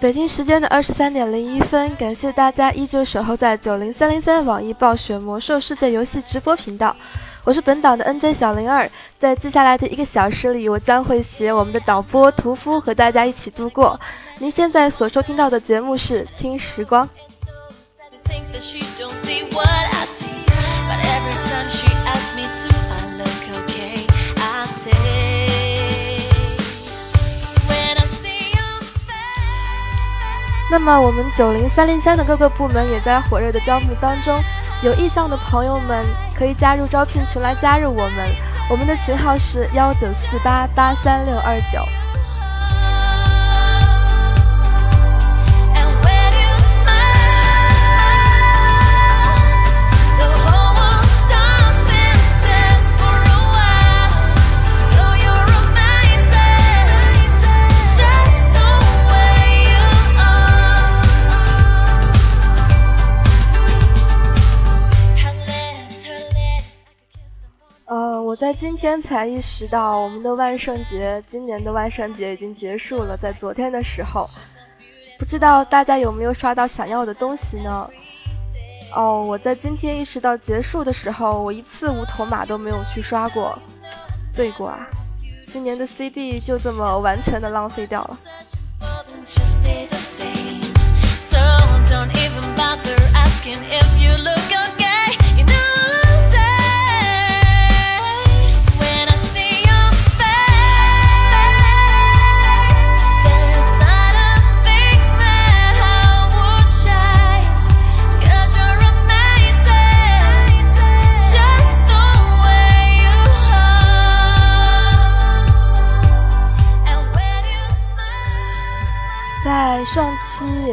北京时间的二十三点零一分，感谢大家依旧守候在九零三零三网易暴雪魔兽世界游戏直播频道。我是本档的 NJ 小零二，在接下来的一个小时里，我将会携我们的导播屠夫和大家一起度过。您现在所收听到的节目是《听时光》。那么我们九零三零三的各个部门也在火热的招募当中，有意向的朋友们可以加入招聘群来加入我们，我们的群号是幺九四八八三六二九。在今天才意识到，我们的万圣节，今年的万圣节已经结束了。在昨天的时候，不知道大家有没有刷到想要的东西呢？哦，我在今天意识到结束的时候，我一次无头马都没有去刷过，罪过啊！今年的 CD 就这么完全的浪费掉了。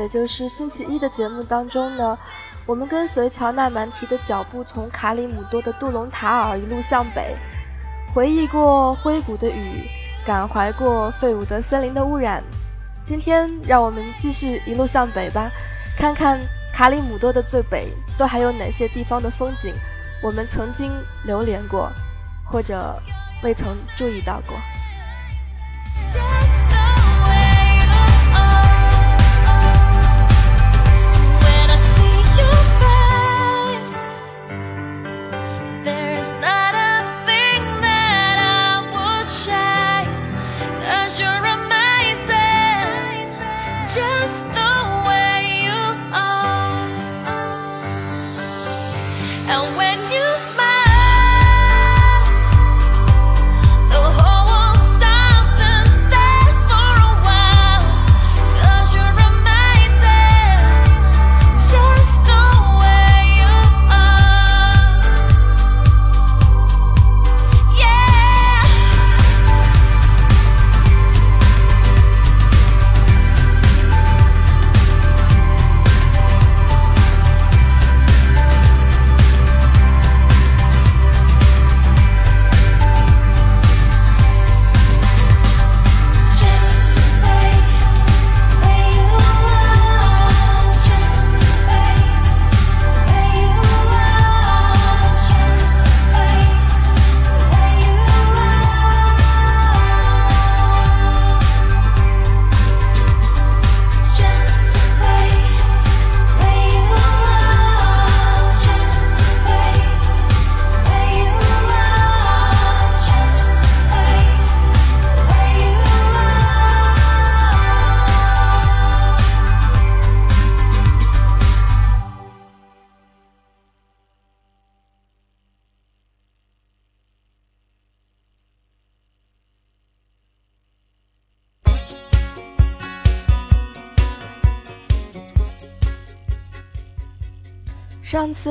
也就是星期一的节目当中呢，我们跟随乔纳曼提的脚步，从卡里姆多的杜隆塔尔一路向北，回忆过灰谷的雨，感怀过费伍德森林的污染。今天让我们继续一路向北吧，看看卡里姆多的最北都还有哪些地方的风景，我们曾经流连过，或者未曾注意到过。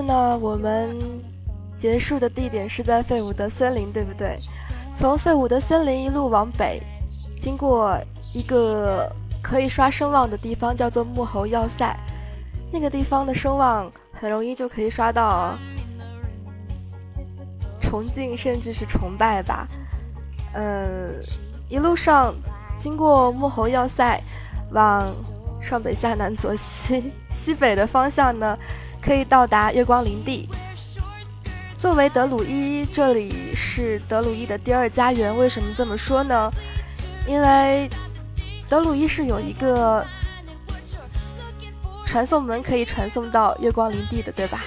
呢，我们结束的地点是在费伍德森林，对不对？从费伍德森林一路往北，经过一个可以刷声望的地方，叫做木猴要塞。那个地方的声望很容易就可以刷到崇敬，甚至是崇拜吧。嗯，一路上经过木猴要塞，往上北下南左西西北的方向呢。可以到达月光林地。作为德鲁伊，这里是德鲁伊的第二家园。为什么这么说呢？因为德鲁伊是有一个传送门可以传送到月光林地的，对吧？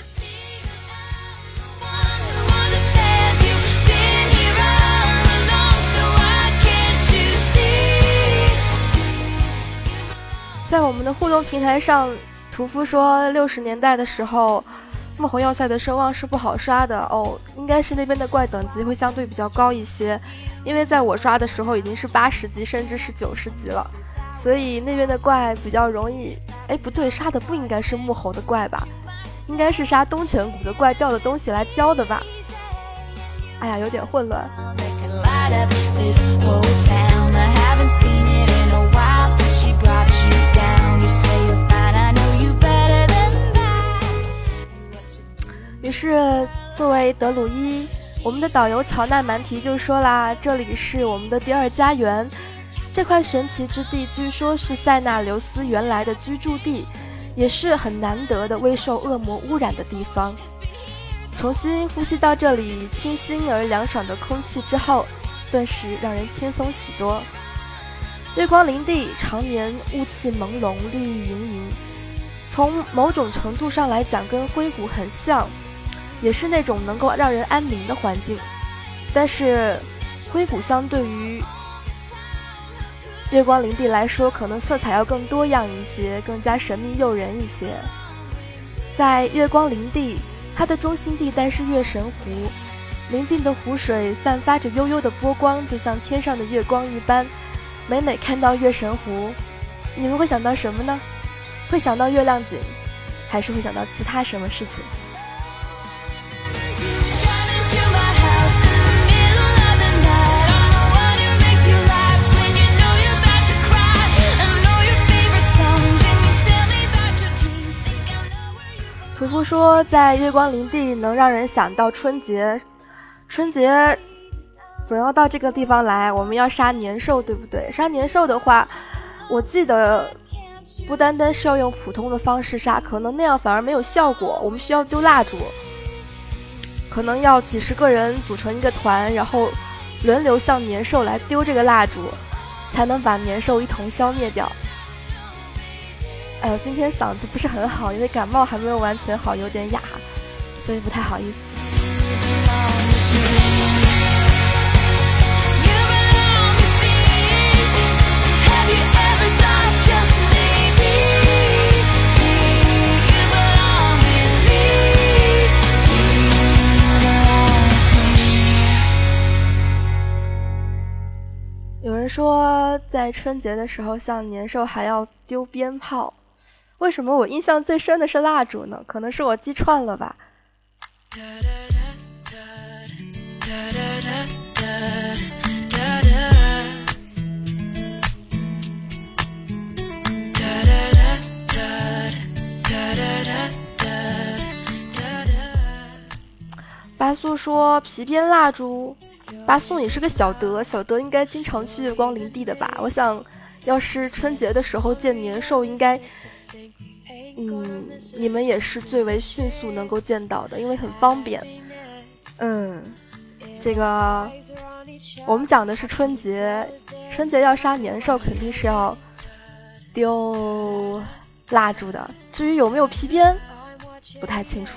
在我们的互动平台上，屠夫说六十年代的时候，木猴要塞的声望是不好刷的哦，应该是那边的怪等级会相对比较高一些，因为在我刷的时候已经是八十级甚至是九十级了，所以那边的怪比较容易。哎，不对，杀的不应该是木猴的怪吧？应该是杀东泉谷的怪掉的东西来交的吧？哎呀，有点混乱。于是，作为德鲁伊，我们的导游乔纳蛮提就说啦：“这里是我们的第二家园，这块神奇之地据说是塞纳留斯原来的居住地，也是很难得的未受恶魔污染的地方。重新呼吸到这里清新而凉爽的空气之后，顿时让人轻松许多。月光林地常年雾气朦胧，绿意盈盈，从某种程度上来讲，跟灰谷很像。”也是那种能够让人安宁的环境，但是灰谷相对于月光林地来说，可能色彩要更多样一些，更加神秘诱人一些。在月光林地，它的中心地带是月神湖，宁静的湖水散发着悠悠的波光，就像天上的月光一般。每每看到月神湖，你们会想到什么呢？会想到月亮井，还是会想到其他什么事情？屠夫说，在月光林地能让人想到春节。春节总要到这个地方来，我们要杀年兽，对不对？杀年兽的话，我记得不单单是要用普通的方式杀，可能那样反而没有效果。我们需要丢蜡烛，可能要几十个人组成一个团，然后轮流向年兽来丢这个蜡烛，才能把年兽一同消灭掉。哎呦，今天嗓子不是很好，因为感冒还没有完全好，有点哑，所以不太好意思。有人说，在春节的时候，像年兽还要丢鞭炮。为什么我印象最深的是蜡烛呢？可能是我记串了吧。八素说皮鞭蜡烛，八素你是个小德，小德应该经常去月光林地的吧？我想，要是春节的时候见年兽，应该。嗯，你们也是最为迅速能够见到的，因为很方便。嗯，这个我们讲的是春节，春节要杀年兽，肯定是要丢蜡烛的。至于有没有皮鞭，不太清楚。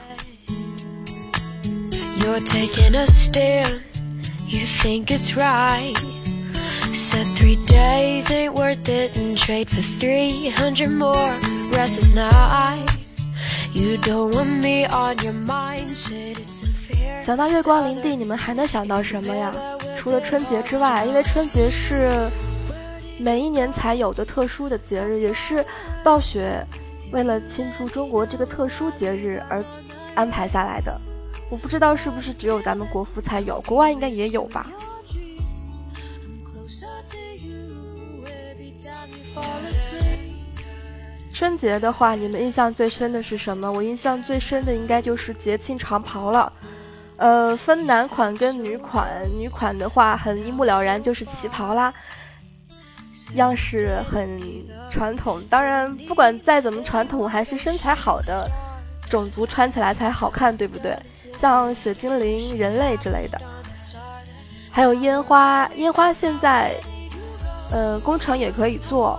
Said three days it worth it and trade for three hundred more rest is night you don't want me on your mind said it's a fear。讲到月光林地，你们还能想到什么呀？除了春节之外，因为春节是每一年才有的特殊的节日，也是暴雪为了庆祝中国这个特殊节日而安排下来的。我不知道是不是只有咱们国服才有，国外应该也有吧。春节的话，你们印象最深的是什么？我印象最深的应该就是节庆长袍了。呃，分男款跟女款，女款的话很一目了然，就是旗袍啦，样式很传统。当然，不管再怎么传统，还是身材好的种族穿起来才好看，对不对？像雪精灵、人类之类的，还有烟花，烟花现在，呃，工厂也可以做。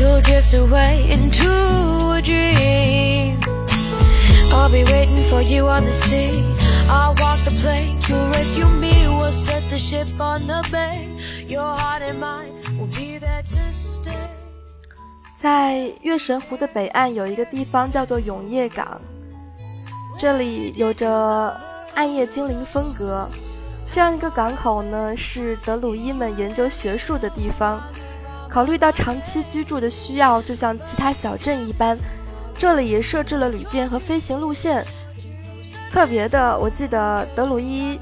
You'll drift away into a dream. I'll be waiting for you on the sea. I'll walk the plank. You'll rescue me. We'll set the ship on the bay. Your heart and mine will be there to stay. 在月神湖的北岸有一个地方叫做永夜港，这里有着暗夜精灵风格。这样一个港口呢，是德鲁伊们研究学术的地方。考虑到长期居住的需要，就像其他小镇一般，这里也设置了旅店和飞行路线。特别的，我记得德鲁伊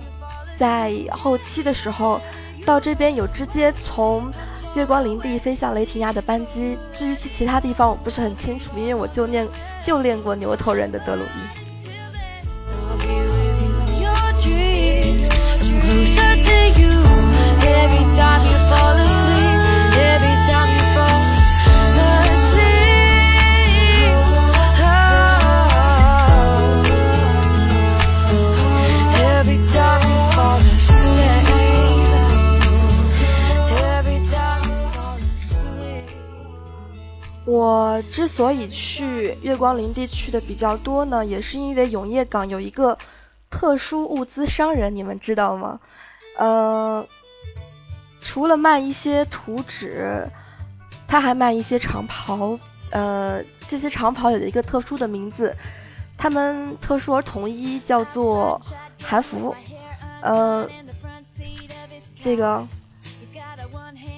在后期的时候，到这边有直接从月光林地飞向雷霆亚的班机。至于去其他地方，我不是很清楚，因为我就练就练过牛头人的德鲁伊。我之所以去月光林地去的比较多呢，也是因为永业港有一个特殊物资商人，你们知道吗？呃，除了卖一些图纸，他还卖一些长袍。呃，这些长袍有一个特殊的名字，他们特殊而统一，叫做韩服。呃，这个。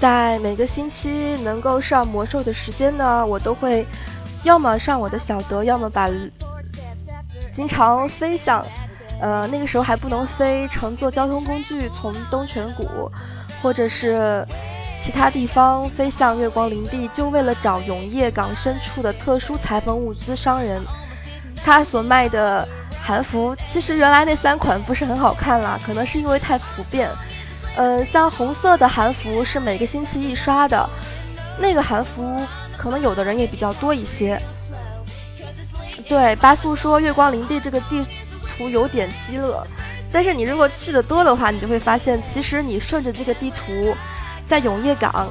在每个星期能够上魔兽的时间呢，我都会要么上我的小德，要么把经常飞向，呃，那个时候还不能飞，乘坐交通工具从东泉谷或者是其他地方飞向月光林地，就为了找永夜港深处的特殊裁缝物资商人。他所卖的韩服，其实原来那三款不是很好看啦，可能是因为太普遍。呃，像红色的韩服是每个星期一刷的，那个韩服可能有的人也比较多一些。对，巴素说月光林地这个地图有点鸡肋，但是你如果去的多的话，你就会发现，其实你顺着这个地图，在永业港，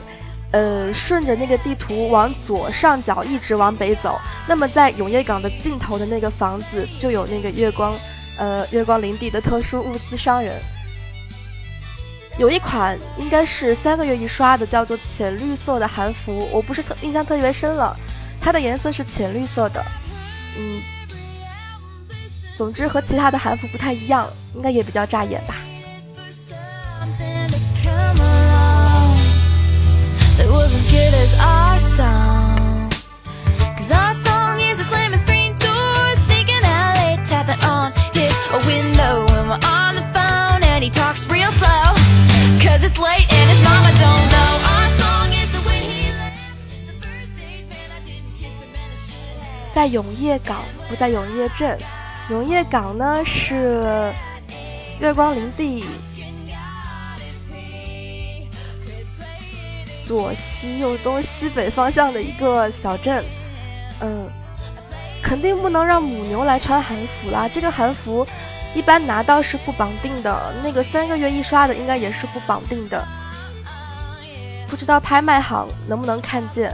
呃，顺着那个地图往左上角一直往北走，那么在永业港的尽头的那个房子就有那个月光，呃，月光林地的特殊物资商人。有一款应该是三个月一刷的，叫做浅绿色的韩服，我不是特印象特别深了，它的颜色是浅绿色的，嗯，总之和其他的韩服不太一样，应该也比较扎眼吧。在永业港，不在永业镇。永业港呢是月光林地左西右东西北方向的一个小镇。嗯，肯定不能让母牛来穿韩服啦。这个韩服一般拿到是不绑定的，那个三个月一刷的应该也是不绑定的。不知道拍卖行能不能看见？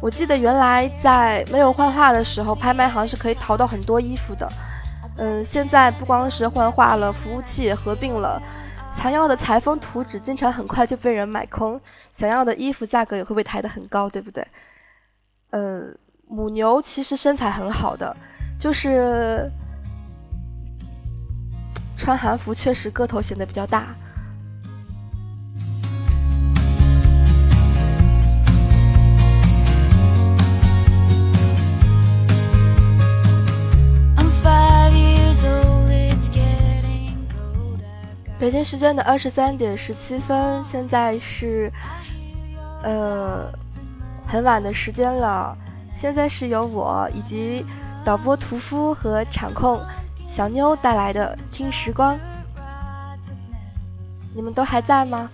我记得原来在没有幻化的时候，拍卖行是可以淘到很多衣服的。嗯，现在不光是幻化了，服务器也合并了，想要的裁缝图纸经常很快就被人买空，想要的衣服价格也会被抬得很高，对不对？嗯，母牛其实身材很好的，就是穿韩服确实个头显得比较大。北京时间的二十三点十七分，现在是，呃，很晚的时间了。现在是由我以及导播屠夫和场控小妞带来的《听时光》，你们都还在吗？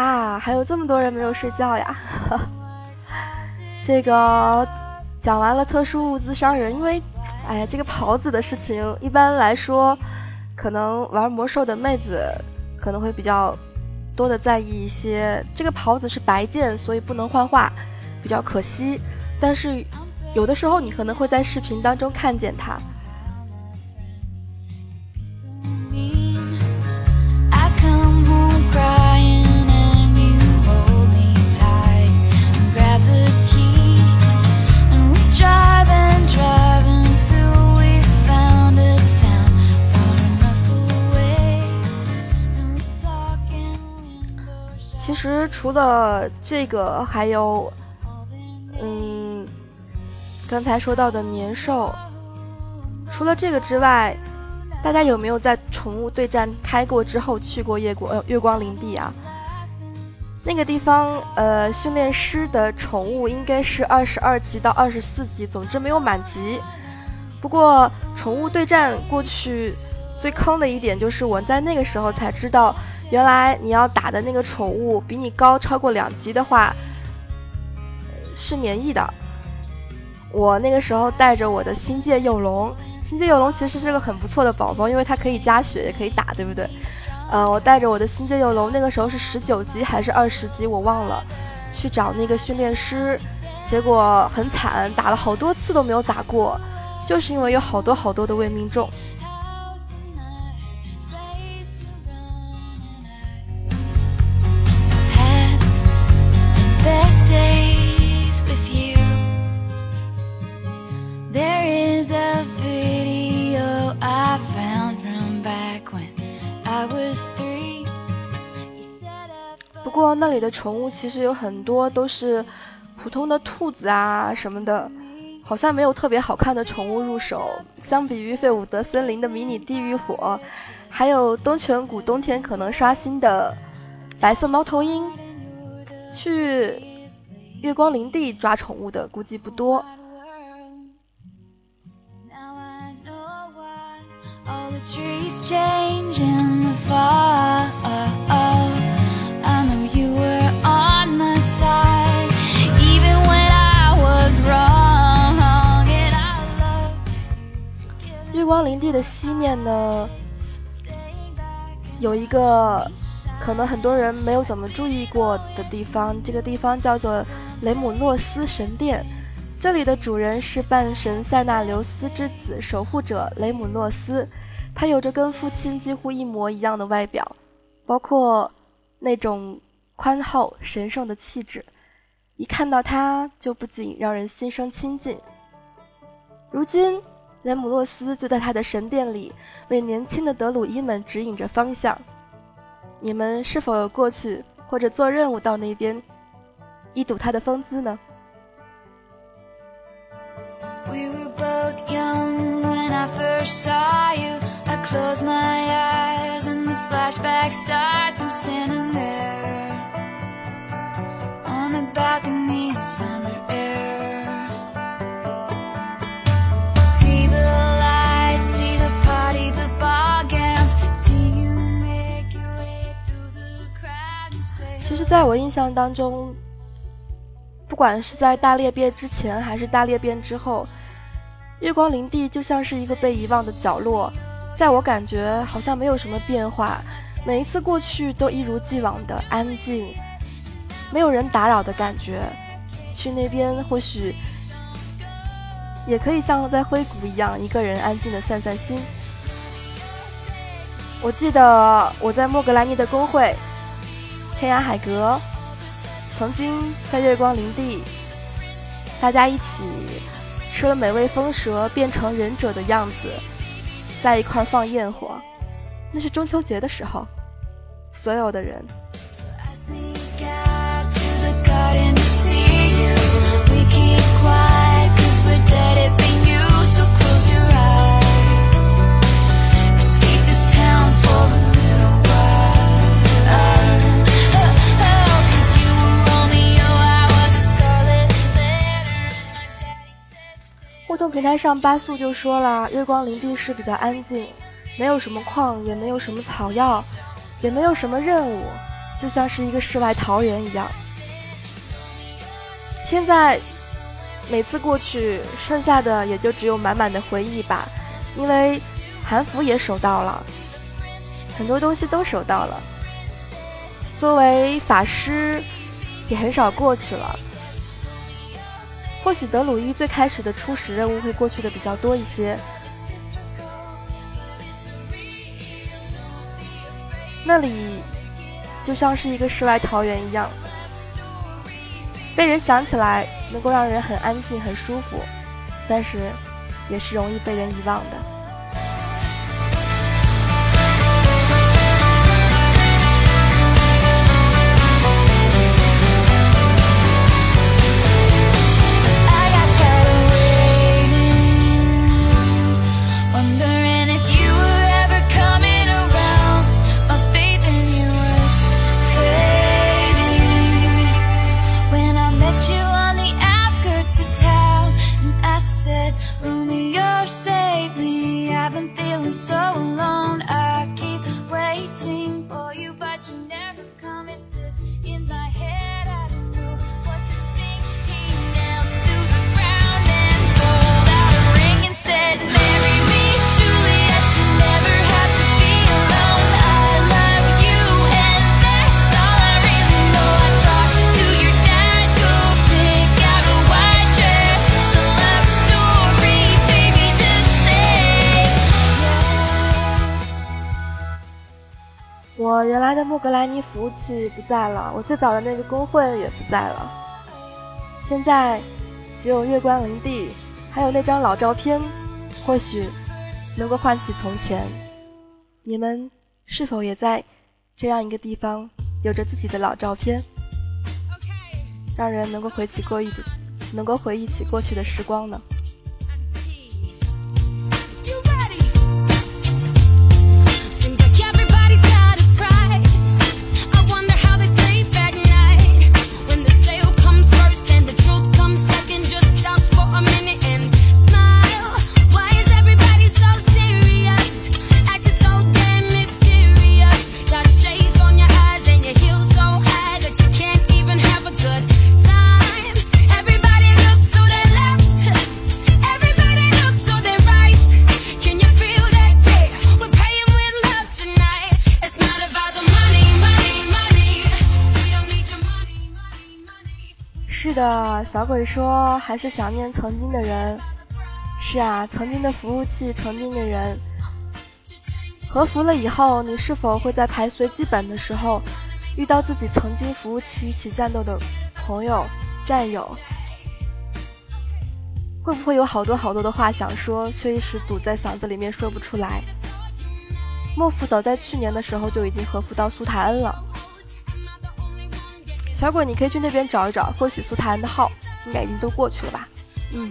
啊还有这么多人没有睡觉呀！这个讲完了特殊物资商人，因为，哎呀，这个袍子的事情，一般来说，可能玩魔兽的妹子可能会比较多的在意一些。这个袍子是白剑，所以不能幻化，比较可惜。但是有的时候你可能会在视频当中看见它。除了这个，还有，嗯，刚才说到的年兽。除了这个之外，大家有没有在宠物对战开过之后去过夜光呃月光林地啊？那个地方，呃，训练师的宠物应该是二十二级到二十四级，总之没有满级。不过宠物对战过去最坑的一点就是，我在那个时候才知道。原来你要打的那个宠物比你高超过两级的话，是免疫的。我那个时候带着我的星界幼龙，星界幼龙其实是个很不错的宝宝，因为它可以加血，也可以打，对不对？呃，我带着我的星界幼龙，那个时候是十九级还是二十级，我忘了，去找那个训练师，结果很惨，打了好多次都没有打过，就是因为有好多好多的未命中。不过那里的宠物其实有很多都是普通的兔子啊什么的，好像没有特别好看的宠物入手。相比于费伍德森林的迷你地狱火，还有东泉谷冬天可能刷新的白色猫头鹰，去月光林地抓宠物的估计不多。光林的西面呢，有一个可能很多人没有怎么注意过的地方，这个地方叫做雷姆诺斯神殿。这里的主人是半神塞纳留斯之子守护者雷姆诺斯，他有着跟父亲几乎一模一样的外表，包括那种宽厚神圣的气质，一看到他就不仅让人心生亲近。如今。莱姆洛斯就在他的神殿里为年轻的德鲁伊们指引着方向你们是否有过去或者做任务到那边一睹他的风姿呢 we were both young when i first saw you i close my eyes and the flashback starts i'm standing there on a balcony in summer air 其实在我印象当中，不管是在大裂变之前还是大裂变之后，月光林地就像是一个被遗忘的角落，在我感觉好像没有什么变化，每一次过去都一如既往的安静，没有人打扰的感觉。去那边或许也可以像在灰谷一样，一个人安静的散散心。我记得我在莫格莱尼的工会，天涯海阁，曾经在月光林地，大家一起吃了美味风蛇变成忍者的样子，在一块放焰火。那是中秋节的时候，所有的人。动平台上，八素就说了：“月光林地是比较安静，没有什么矿，也没有什么草药，也没有什么任务，就像是一个世外桃源一样。”现在每次过去，剩下的也就只有满满的回忆吧，因为韩服也守到了，很多东西都守到了。作为法师，也很少过去了。或许德鲁伊最开始的初始任务会过去的比较多一些，那里就像是一个世外桃源一样，被人想起来能够让人很安静、很舒服，但是也是容易被人遗忘的。格兰尼服务器不在了，我最早的那个工会也不在了。现在只有月光林地，还有那张老照片，或许能够唤起从前。你们是否也在这样一个地方，有着自己的老照片，让人能够回起过忆的，能够回忆起过去的时光呢？小鬼说：“还是想念曾经的人。是啊，曾经的服务器，曾经的人。和服了以后，你是否会在排随机本的时候，遇到自己曾经服务器一起战斗的朋友、战友？会不会有好多好多的话想说，却一时堵在嗓子里面说不出来？莫夫早在去年的时候就已经和服到苏塔恩了。”小鬼，你可以去那边找一找，或许苏泰恩的号应该已经都过去了吧？嗯。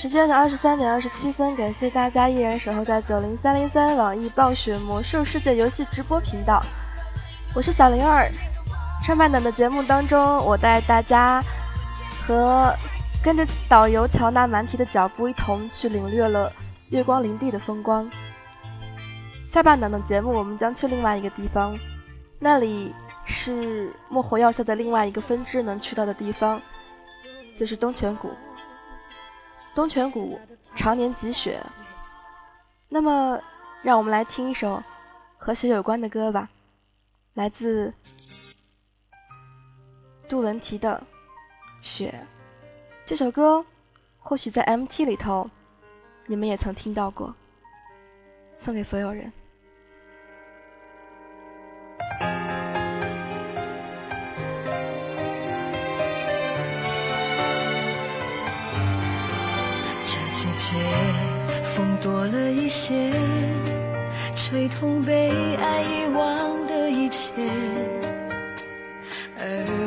时间的二十三点二十七分，感谢大家依然守候在九零三零三网易暴雪魔兽世界游戏直播频道，我是小灵儿。上半档的节目当中，我带大家和跟着导游乔纳蛮提的脚步，一同去领略了月光林地的风光。下半档的节目，我们将去另外一个地方，那里是莫火要塞的另外一个分支能去到的地方，就是东泉谷。东泉谷常年积雪。那么，让我们来听一首和雪有关的歌吧，来自杜文提的《雪》。这首歌或许在 MT 里头你们也曾听到过，送给所有人。多了一些，吹痛被爱遗忘的一切，而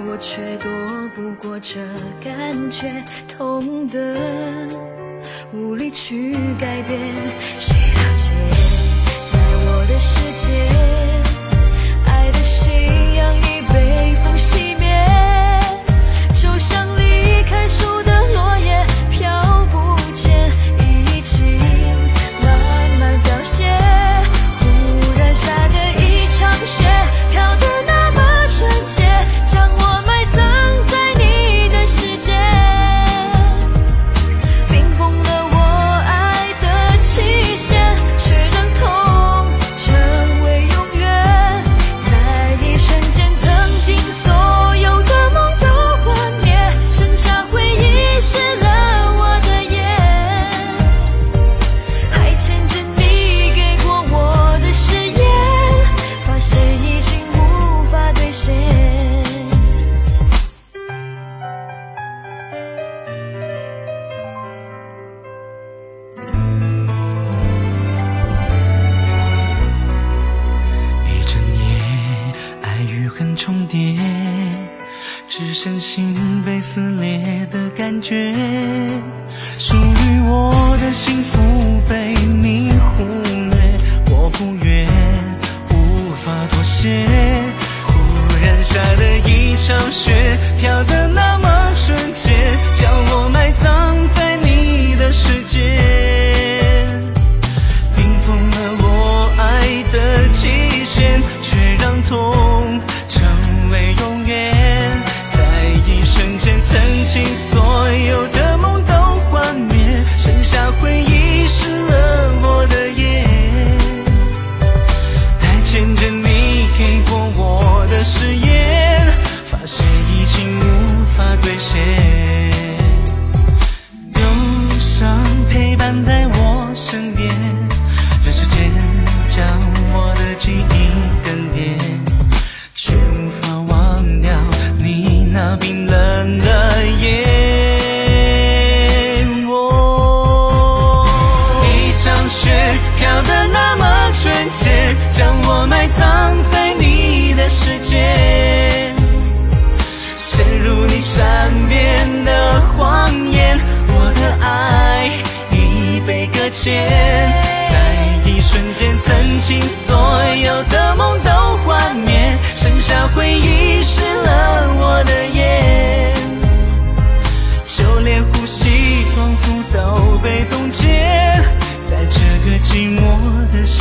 我却躲不过这感觉，痛的无力去改变。谁了解，在我的世界，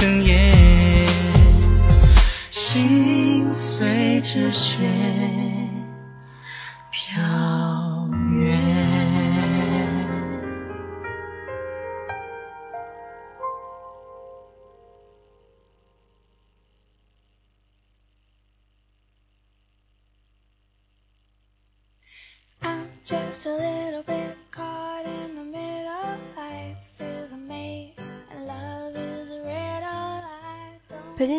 深夜，心随着雪。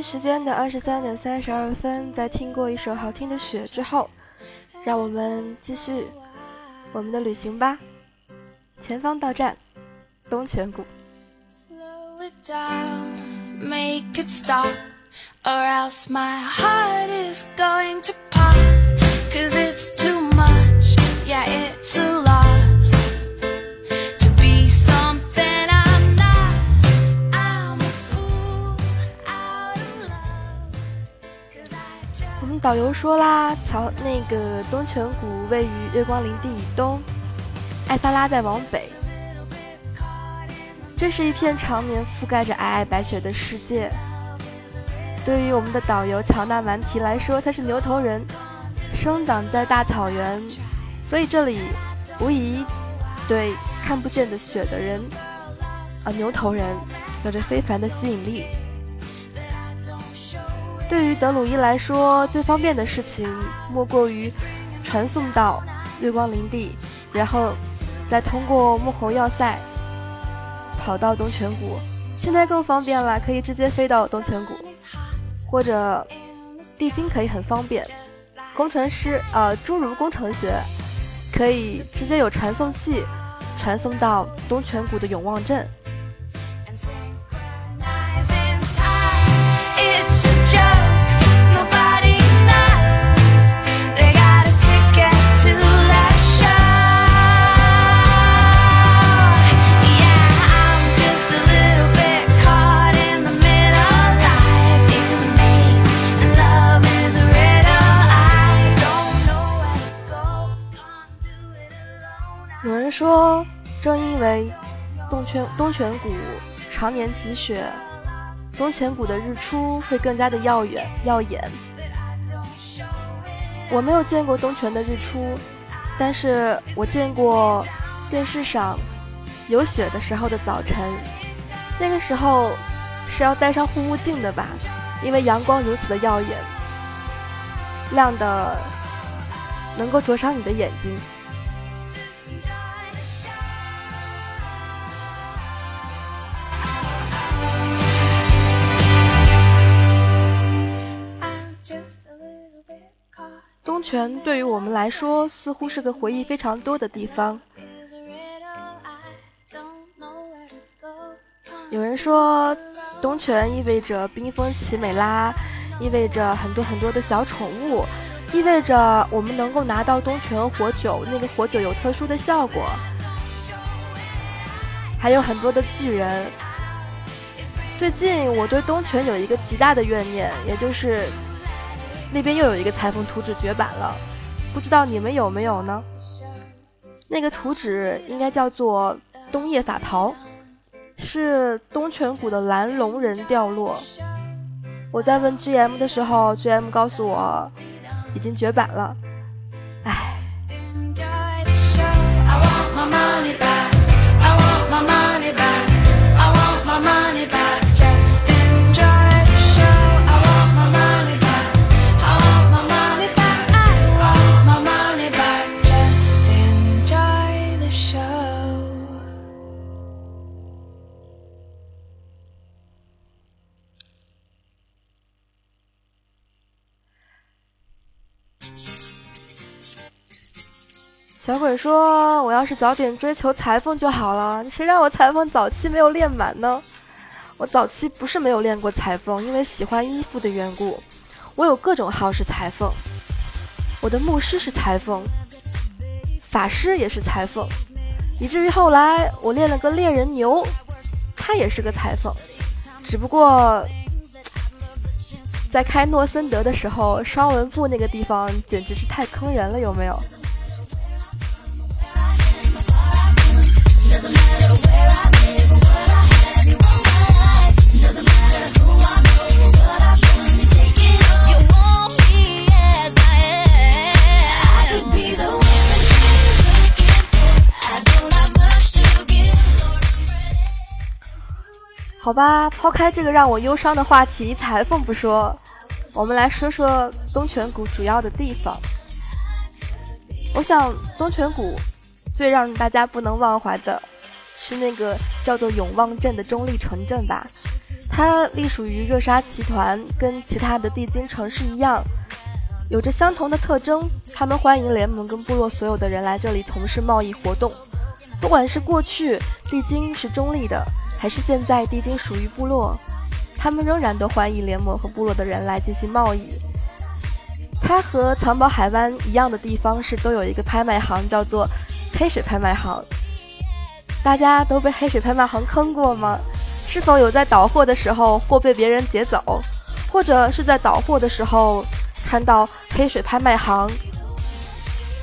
京时间的二十三点三十二分，在听过一首好听的雪之后，让我们继续我们的旅行吧。前方到站，东泉谷。slow it down, make it stop, or else my heart is going to pop. Cause it's too much, yeah, it's a lot 导游说啦，桥那个东泉谷位于月光林地以东，艾萨拉在往北。这是一片长年覆盖着皑皑白雪的世界。对于我们的导游乔纳兰提来说，他是牛头人，生长在大草原，所以这里无疑对看不见的雪的人，啊牛头人有着非凡的吸引力。对于德鲁伊来说，最方便的事情莫过于传送到月光林地，然后再通过穆侯要塞跑到东泉谷。现在更方便了，可以直接飞到东泉谷，或者地精可以很方便。工程师呃，侏儒工程学可以直接有传送器传送到东泉谷的永旺镇。说，正因为东泉东泉谷常年积雪，东泉谷的日出会更加的耀眼耀眼。我没有见过东泉的日出，但是我见过电视上有雪的时候的早晨，那个时候是要戴上护目镜的吧，因为阳光如此的耀眼，亮的能够灼伤你的眼睛。东泉对于我们来说似乎是个回忆非常多的地方。有人说，东泉意味着冰封奇美拉，意味着很多很多的小宠物，意味着我们能够拿到东泉火酒，那个火酒有特殊的效果，还有很多的巨人。最近我对东泉有一个极大的怨念，也就是那边又有一个裁缝图纸绝版了，不知道你们有没有呢？那个图纸应该叫做冬夜法袍。是东泉谷的蓝龙人掉落。我在问 GM 的时候，GM 告诉我已经绝版了。唉，Enjoy the show. I want my money back. 小鬼说：“我要是早点追求裁缝就好了，谁让我裁缝早期没有练满呢？我早期不是没有练过裁缝，因为喜欢衣服的缘故，我有各种号是裁缝。我的牧师是裁缝，法师也是裁缝，以至于后来我练了个猎人牛，他也是个裁缝，只不过在开诺森德的时候，双纹布那个地方简直是太坑人了，有没有？”好吧，抛开这个让我忧伤的话题，裁缝不说，我们来说说东泉谷主要的地方。我想东泉谷最让大家不能忘怀的是那个叫做永旺镇的中立城镇吧。它隶属于热沙集团，跟其他的地精城市一样，有着相同的特征。他们欢迎联盟跟部落所有的人来这里从事贸易活动。不管是过去地精是中立的，还是现在地精属于部落，他们仍然都欢迎联盟和部落的人来进行贸易。它和藏宝海湾一样的地方是都有一个拍卖行，叫做黑水拍卖行。大家都被黑水拍卖行坑过吗？是否有在倒货的时候货被别人劫走，或者是在倒货的时候看到黑水拍卖行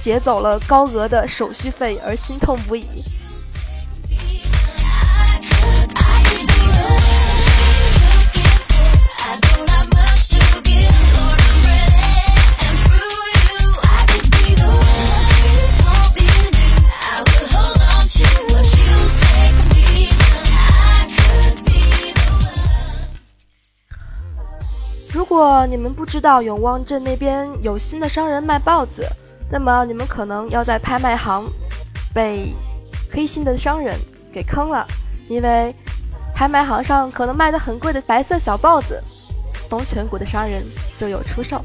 劫走了高额的手续费而心痛不已？果你们不知道永旺镇那边有新的商人卖豹子，那么你们可能要在拍卖行被黑心的商人给坑了，因为拍卖行上可能卖的很贵的白色小豹子，东泉谷的商人就有出售。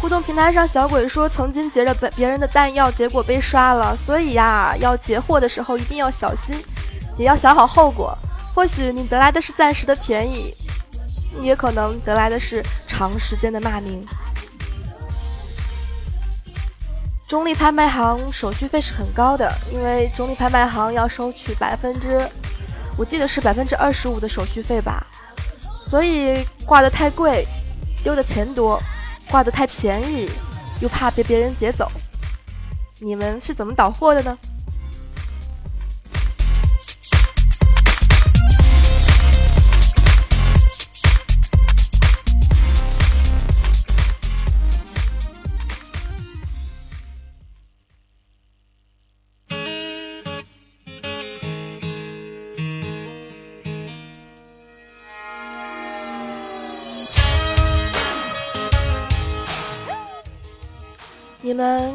互动平台上，小鬼说曾经劫了别别人的弹药，结果被刷了，所以呀，要劫货的时候一定要小心，也要想好后果。或许你得来的是暂时的便宜，也可能得来的是长时间的骂名。中立拍卖行手续费是很高的，因为中立拍卖行要收取百分之，我记得是百分之二十五的手续费吧，所以挂得太贵，丢的钱多。挂得太便宜，又怕被别人劫走，你们是怎么倒货的呢？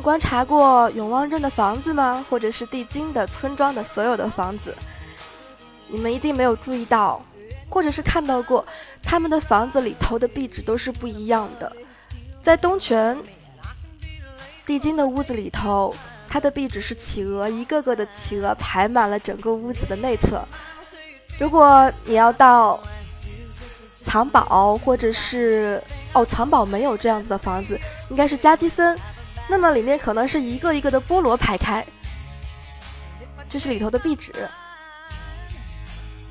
观察过永旺镇的房子吗？或者是地精的村庄的所有的房子？你们一定没有注意到，或者是看到过，他们的房子里头的壁纸都是不一样的。在东泉地精的屋子里头，它的壁纸是企鹅，一个个的企鹅排满了整个屋子的内侧。如果你要到藏宝，或者是哦，藏宝没有这样子的房子，应该是加基森。那么里面可能是一个一个的菠萝排开，这是里头的壁纸，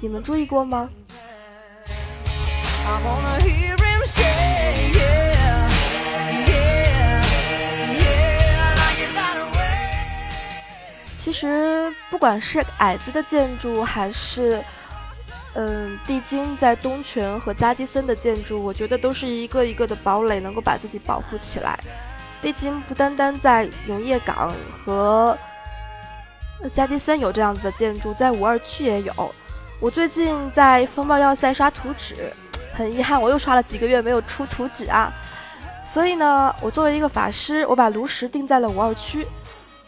你们注意过吗.其实不管是矮子的建筑，还是嗯地精在东泉和加基森的建筑，我觉得都是一个一个的堡垒，能够把自己保护起来。地精不单单在永业港和加基森有这样子的建筑，在五二区也有。我最近在风暴要塞刷图纸，很遗憾我又刷了几个月没有出图纸啊。所以呢，我作为一个法师，我把炉石定在了五二区，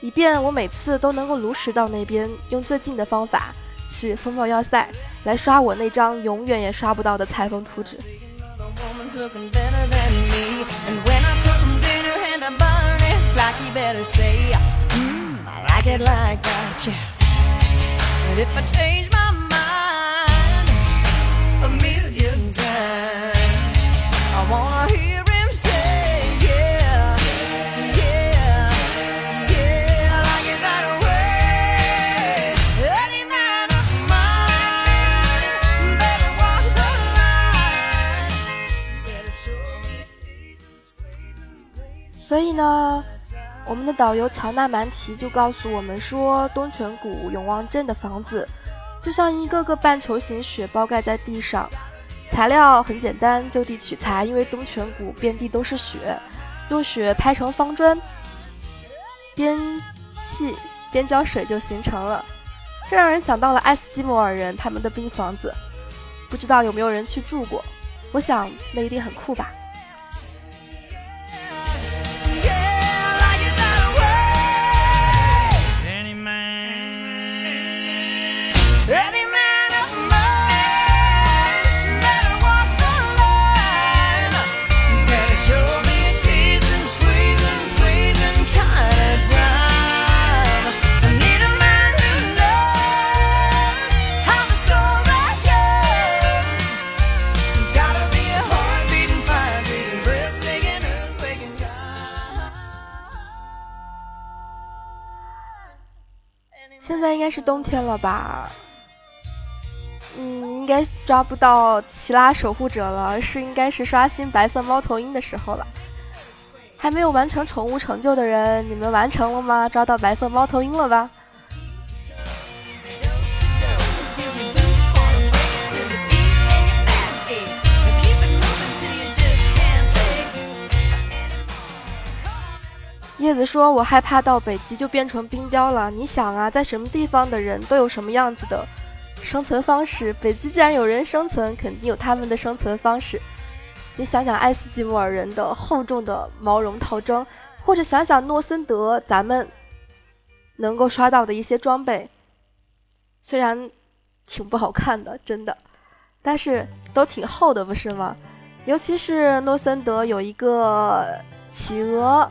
以便我每次都能够炉石到那边，用最近的方法去风暴要塞来刷我那张永远也刷不到的裁缝图纸。like you better say, mm, I like it like that, yeah. And if I change my mind a million times, I wanna hear him say, yeah, yeah, yeah, I like it that way. Any man of mine better walk the line. Better show me tease and squeeze and grace. 所以呢， 我们的导游乔纳蛮提就告诉我们说，东泉谷永旺镇的房子就像一个个半球形雪包盖在地上，材料很简单，就地取材，因为东泉谷遍地都是雪，用雪拍成方砖，边砌边浇水就形成了。这让人想到了爱斯基摩尔人他们的冰房子，不知道有没有人去住过？我想那一定很酷吧。现在应该是冬天了吧？嗯，应该抓不到奇拉守护者了，而是应该是刷新白色猫头鹰的时候了。还没有完成宠物成就的人，你们完成了吗？抓到白色猫头鹰了吧？叶子说我害怕到北极就变成冰雕了，你想啊，在什么地方的人都有什么样子的。生存方式。北极既然有人生存，肯定有他们的生存方式。你想想爱斯基摩尔人的厚重的毛绒套装，或者想想诺森德咱们能够刷到的一些装备，虽然挺不好看的，真的，但是都挺厚的，不是吗？尤其是诺森德有一个企鹅。”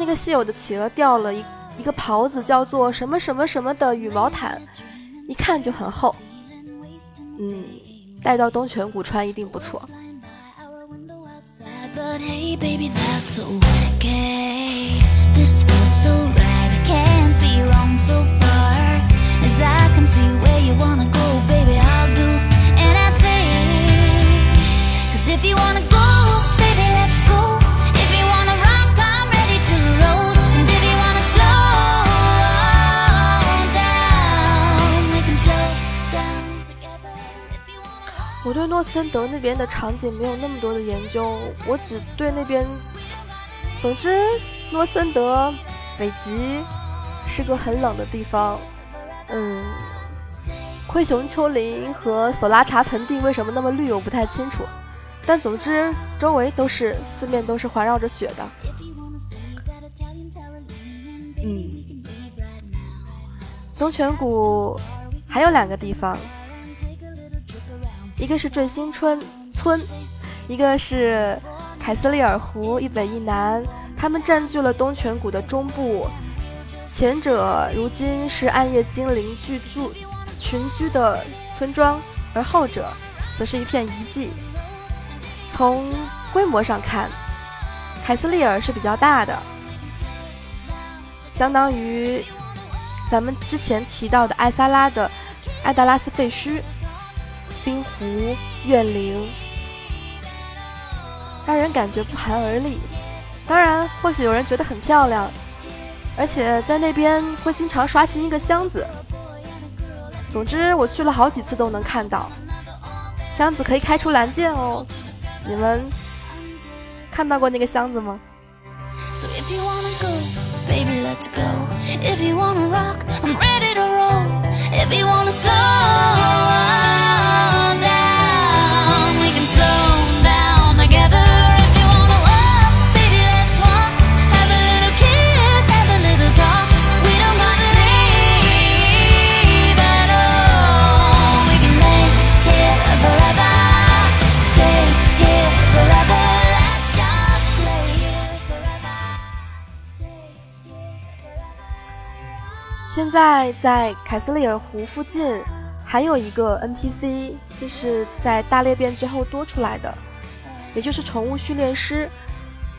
那个稀有的企鹅掉了一一个袍子，叫做什么什么什么的羽毛毯，一看就很厚。嗯，带到东泉谷穿一定不错。But hey, baby, that's 我对诺森德那边的场景没有那么多的研究，我只对那边，总之，诺森德北极是个很冷的地方。嗯，灰熊丘陵和索拉查盆地为什么那么绿，我不太清楚。但总之，周围都是四面都是环绕着雪的。嗯东泉谷还有两个地方，一个是坠星村村，一个是凯斯利尔湖，一北一南，他们占据了东泉谷的中部。前者如今是暗夜精灵居住群居的村庄，而后者则是一片遗迹。从规模上看，凯斯利尔是比较大的，相当于咱们之前提到的艾萨拉的艾达拉斯废墟。冰湖、怨灵，让人感觉不寒而栗。当然，或许有人觉得很漂亮，而且在那边会经常刷新一个箱子。总之，我去了好几次都能看到，箱子可以开出蓝箭哦。你们看到过那个箱子吗？So if you wanna go, baby, let's go. If you wanna rock, I'm ready to roll. If you wanna slow 现在在凯斯利尔湖附近还有一个 NPC，这是在大裂变之后多出来的，也就是宠物训练师。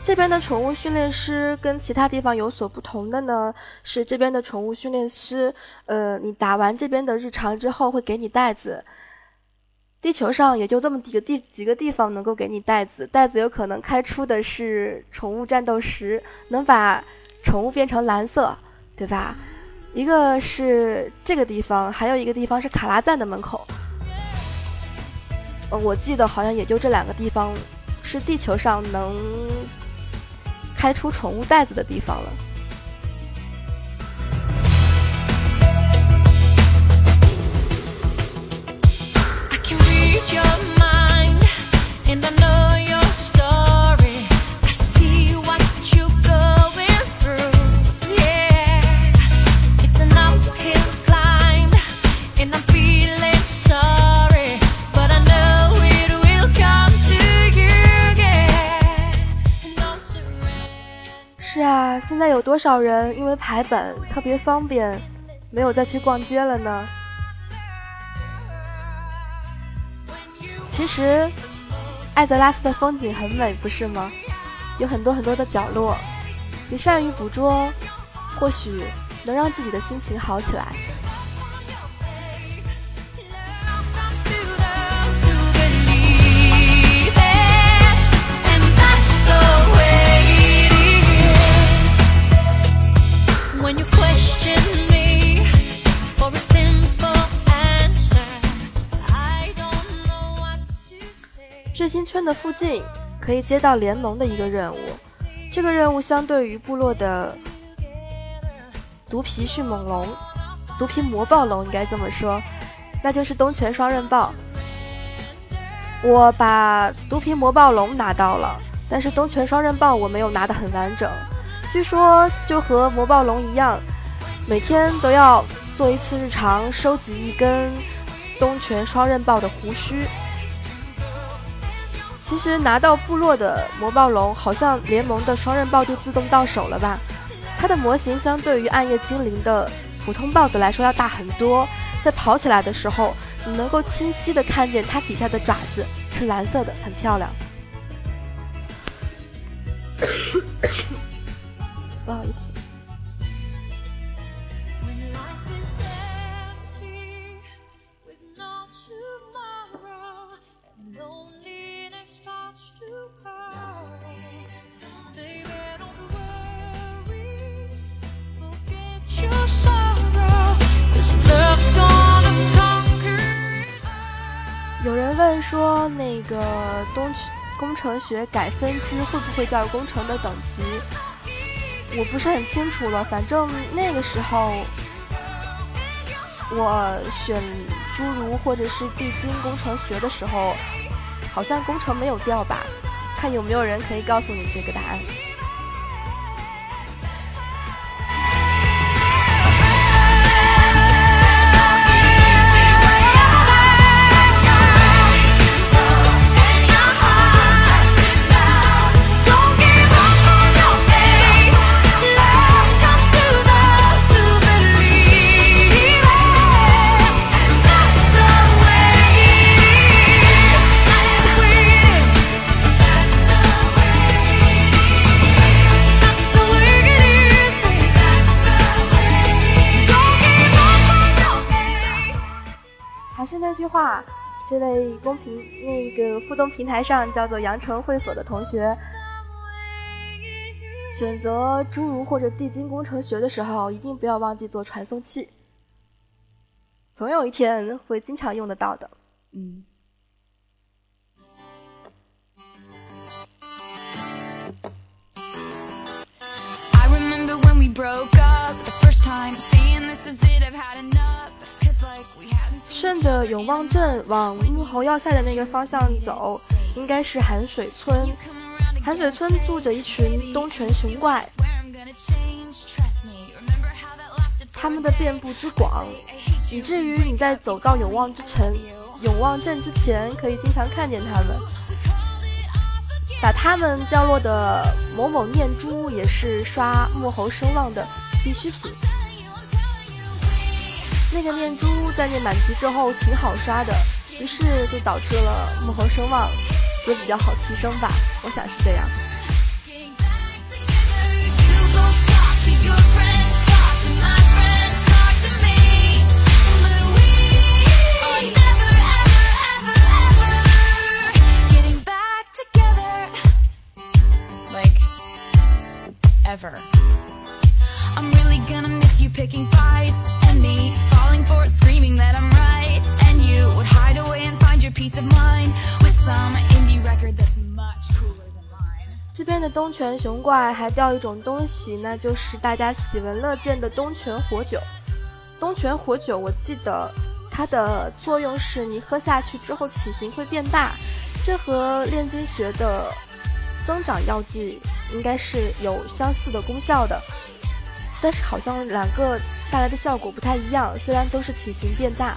这边的宠物训练师跟其他地方有所不同的呢，是这边的宠物训练师，呃，你打完这边的日常之后会给你袋子。地球上也就这么几个地几个地方能够给你袋子，袋子有可能开出的是宠物战斗石，能把宠物变成蓝色，对吧？一个是这个地方，还有一个地方是卡拉赞的门口。嗯，我记得好像也就这两个地方是地球上能开出宠物袋子的地方了。在有多少人因为排本特别方便，没有再去逛街了呢？其实，艾泽拉斯的风景很美，不是吗？有很多很多的角落，你善于捕捉，或许能让自己的心情好起来。至今村的附近可以接到联盟的一个任务，这个任务相对于部落的毒皮迅猛龙、毒皮魔暴龙应该这么说，那就是东泉双刃豹。我把毒皮魔暴龙拿到了，但是东泉双刃豹我没有拿得很完整。据说就和魔暴龙一样，每天都要做一次日常，收集一根东泉双刃豹的胡须。其实拿到部落的魔暴龙，好像联盟的双刃豹就自动到手了吧？它的模型相对于暗夜精灵的普通豹子来说要大很多，在跑起来的时候，你能够清晰的看见它底下的爪子是蓝色的，很漂亮。不好意思。有人问说，那个东，工程学改分支会不会掉工程的等级？我不是很清楚了，反正那个时候我选侏儒或者是地精工程学的时候，好像工程没有掉吧？看有没有人可以告诉你这个答案。这位公屏那个互动平台上叫做羊城会所的同学，选择侏儒或者地精工程学的时候，一定不要忘记做传送器，总有一天会经常用得到的。嗯。I remember when we broke up the first time, saying this is it, I've had enough. 顺着永旺镇往幕后要塞的那个方向走，应该是寒水村。寒水村住着一群东泉熊怪，他们的遍布之广，以至于你在走到永旺之城、永旺镇之前，可以经常看见他们。把他们掉落的某某念珠也是刷幕后声望的必需品。那个念珠在念满级之后挺好刷的，于是就导致了墨猴声望也比较好提升吧，我想是这样。Getting back together, you go talk to your friends, talk to my friends, talk to me. But we are never, ever, ever, ever getting back together. Like, ever. I'm really gonna miss you picking fights and me going for it, screaming that I'm right. And you would hide away and find your peace of mind with some indie record that's much cooler than mine. 这边的东泉熊怪还掉一种东西，那就是大家喜闻乐见的东泉火酒。东泉火酒，我记得它的作用是你喝下去之后体型会变大，这和炼金学的增长药剂应该是有相似的功效的。但是好像两个带来的效果不太一样，虽然都是体型变大。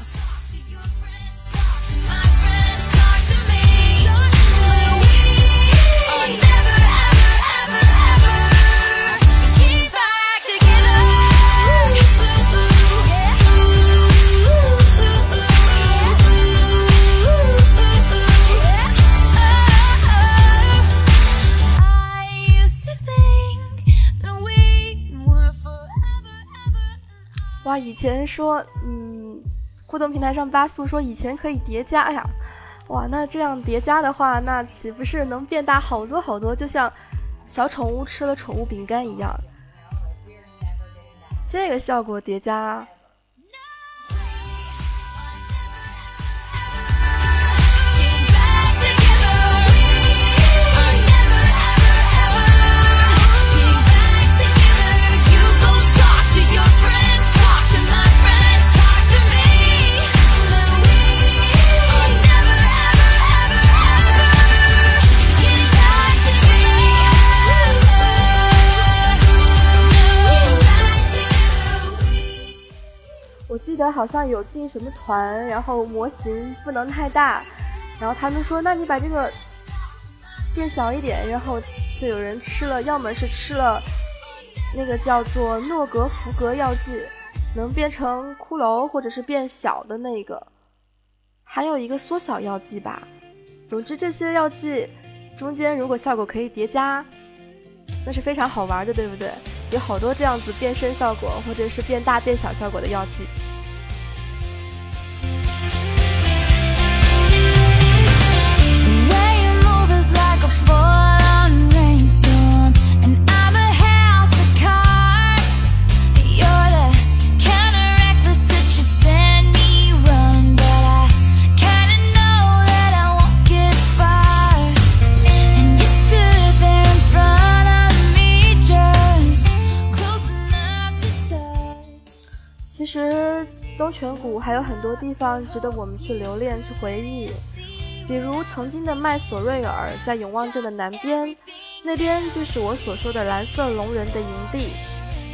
以前说，嗯，互动平台上八速说以前可以叠加呀，哇，那这样叠加的话，那岂不是能变大好多好多，就像小宠物吃了宠物饼干一样？这个效果叠加，好像有进什么团，然后模型不能太大，然后他们说，那你把这个变小一点，然后就有人吃了，要么是吃了那个叫做诺格福格药剂，能变成骷髅或者是变小的那个，还有一个缩小药剂吧。总之这些药剂中间如果效果可以叠加，那是非常好玩的，对不对？有好多这样子变身效果或者是变大变小效果的药剂。其实东泉谷还有很多地方值得我们去留恋、去回忆，比如曾经的麦索瑞尔在永旺镇的南边，那边就是我所说的蓝色龙人的营地。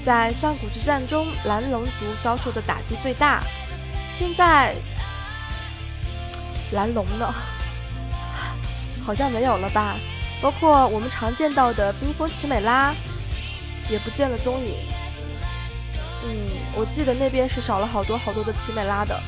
在上古之战中，蓝龙族遭受的打击最大。现在，蓝龙呢？好像没有了吧？包括我们常见到的冰封奇美拉，也不见了踪影。嗯，我记得那边是少了好多好多的奇美拉的。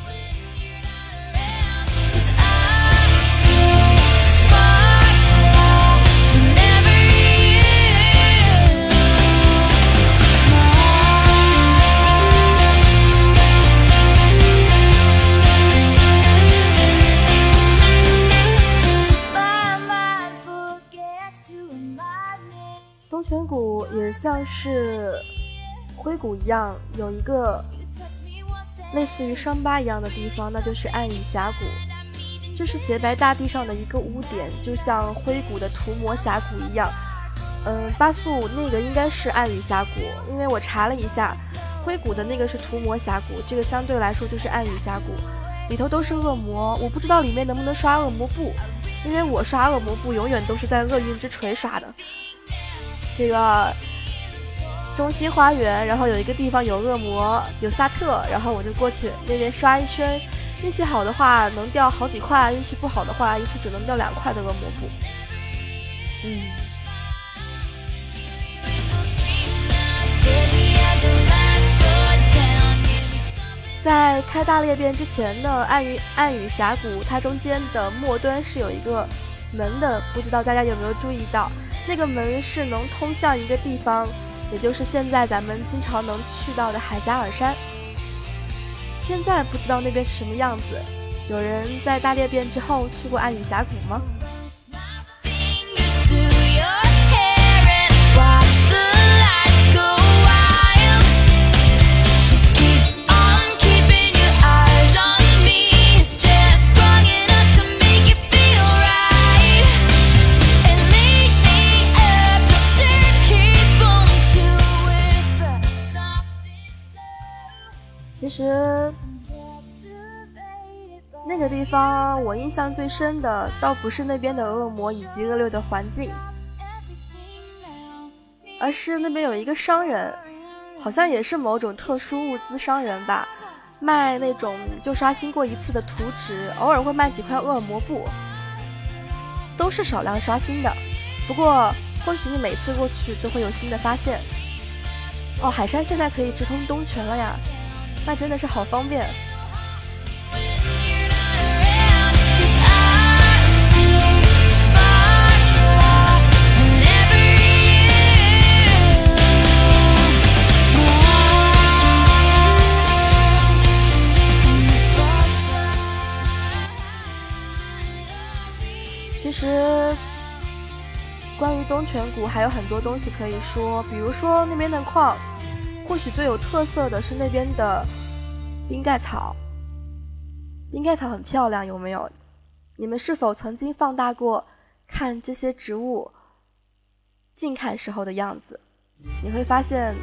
东泉谷也像是灰谷一样，有一个类似于伤疤一样的地方，那就是暗雨峡谷。这是洁白大地上的一个污点，就像灰谷的涂抹峡谷一样。嗯，巴素那个应该是暗雨峡谷，因为我查了一下，灰谷的那个是涂抹峡谷，这个相对来说就是暗雨峡谷，里头都是恶魔。我不知道里面能不能刷恶魔布，因为我刷恶魔布永远都是在厄运之锤刷的。这个中心花园，然后有一个地方有恶魔，有萨特，然后我就过去那边刷一圈，运气好的话能掉好几块，运气不好的话一次只能掉两块的恶魔布。嗯，在开大裂变之前呢，暗雨暗雨峡谷它中间的末端是有一个门的，不知道大家有没有注意到？那个门是能通向一个地方，也就是现在咱们经常能去到的海加尔山。现在不知道那边是什么样子，有人在大裂变之后去过暗影峡谷吗？实那个地方我印象最深的，倒不是那边的恶魔以及恶劣的环境，而是那边有一个商人，好像也是某种特殊物资商人吧，卖那种就刷新过一次的图纸，偶尔会卖几块恶魔布，都是少量刷新的。不过或许你每次过去都会有新的发现。哦，海山现在可以直通东泉了呀，那真的是好方便。其实关于东泉谷还有很多东西可以说，比如说那边的矿。或许最有特色的是那边的冰盖草。冰盖草很漂亮，有没有？你们是否曾经放大过看这些植物近看时候的样子？你会发现，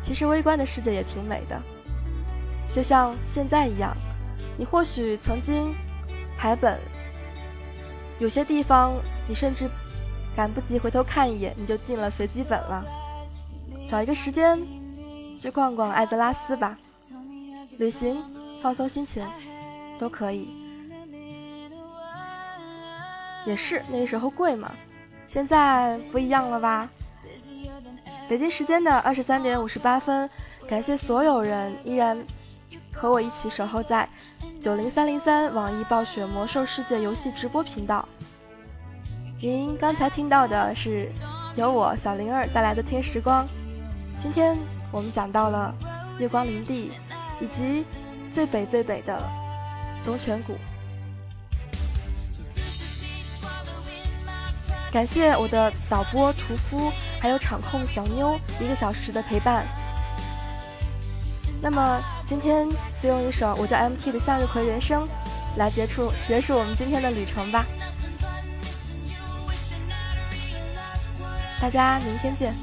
其实微观的世界也挺美的，就像现在一样。你或许曾经排本有些地方你甚至赶不及回头看一眼，你就进了随机本了。找一个时间去逛逛艾德拉斯吧，旅行、放松心情都可以。也是那时候贵嘛，现在不一样了吧？北京时间的二十三点五十八分，感谢所有人依然和我一起守候在九零三零三网易暴雪魔兽世界游戏直播频道。您刚才听到的是由我小灵儿带来的《听时光》，今天我们讲到了月光林地以及最北最北的龙泉谷。感谢我的导播屠夫，还有场控小妞一个小时的陪伴。那么今天就用一首我叫 MT 的《向日葵人生》来结束结束我们今天的旅程吧。大家明天见。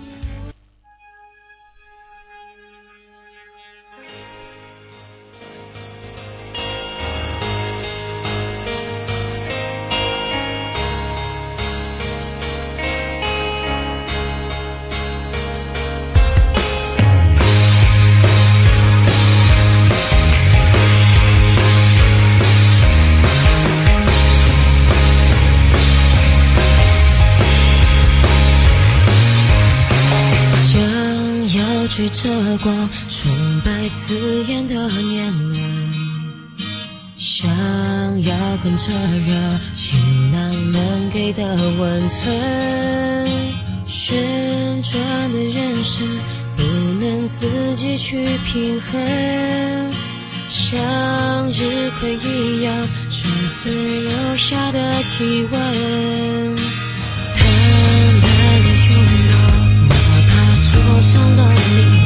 着光，崇拜刺眼的年轮，想要跟着热情囊能给的温存，旋转的人生不能自己去平衡，像日葵一样摔碎留下的体温。坦白的拥抱，哪怕灼伤了灵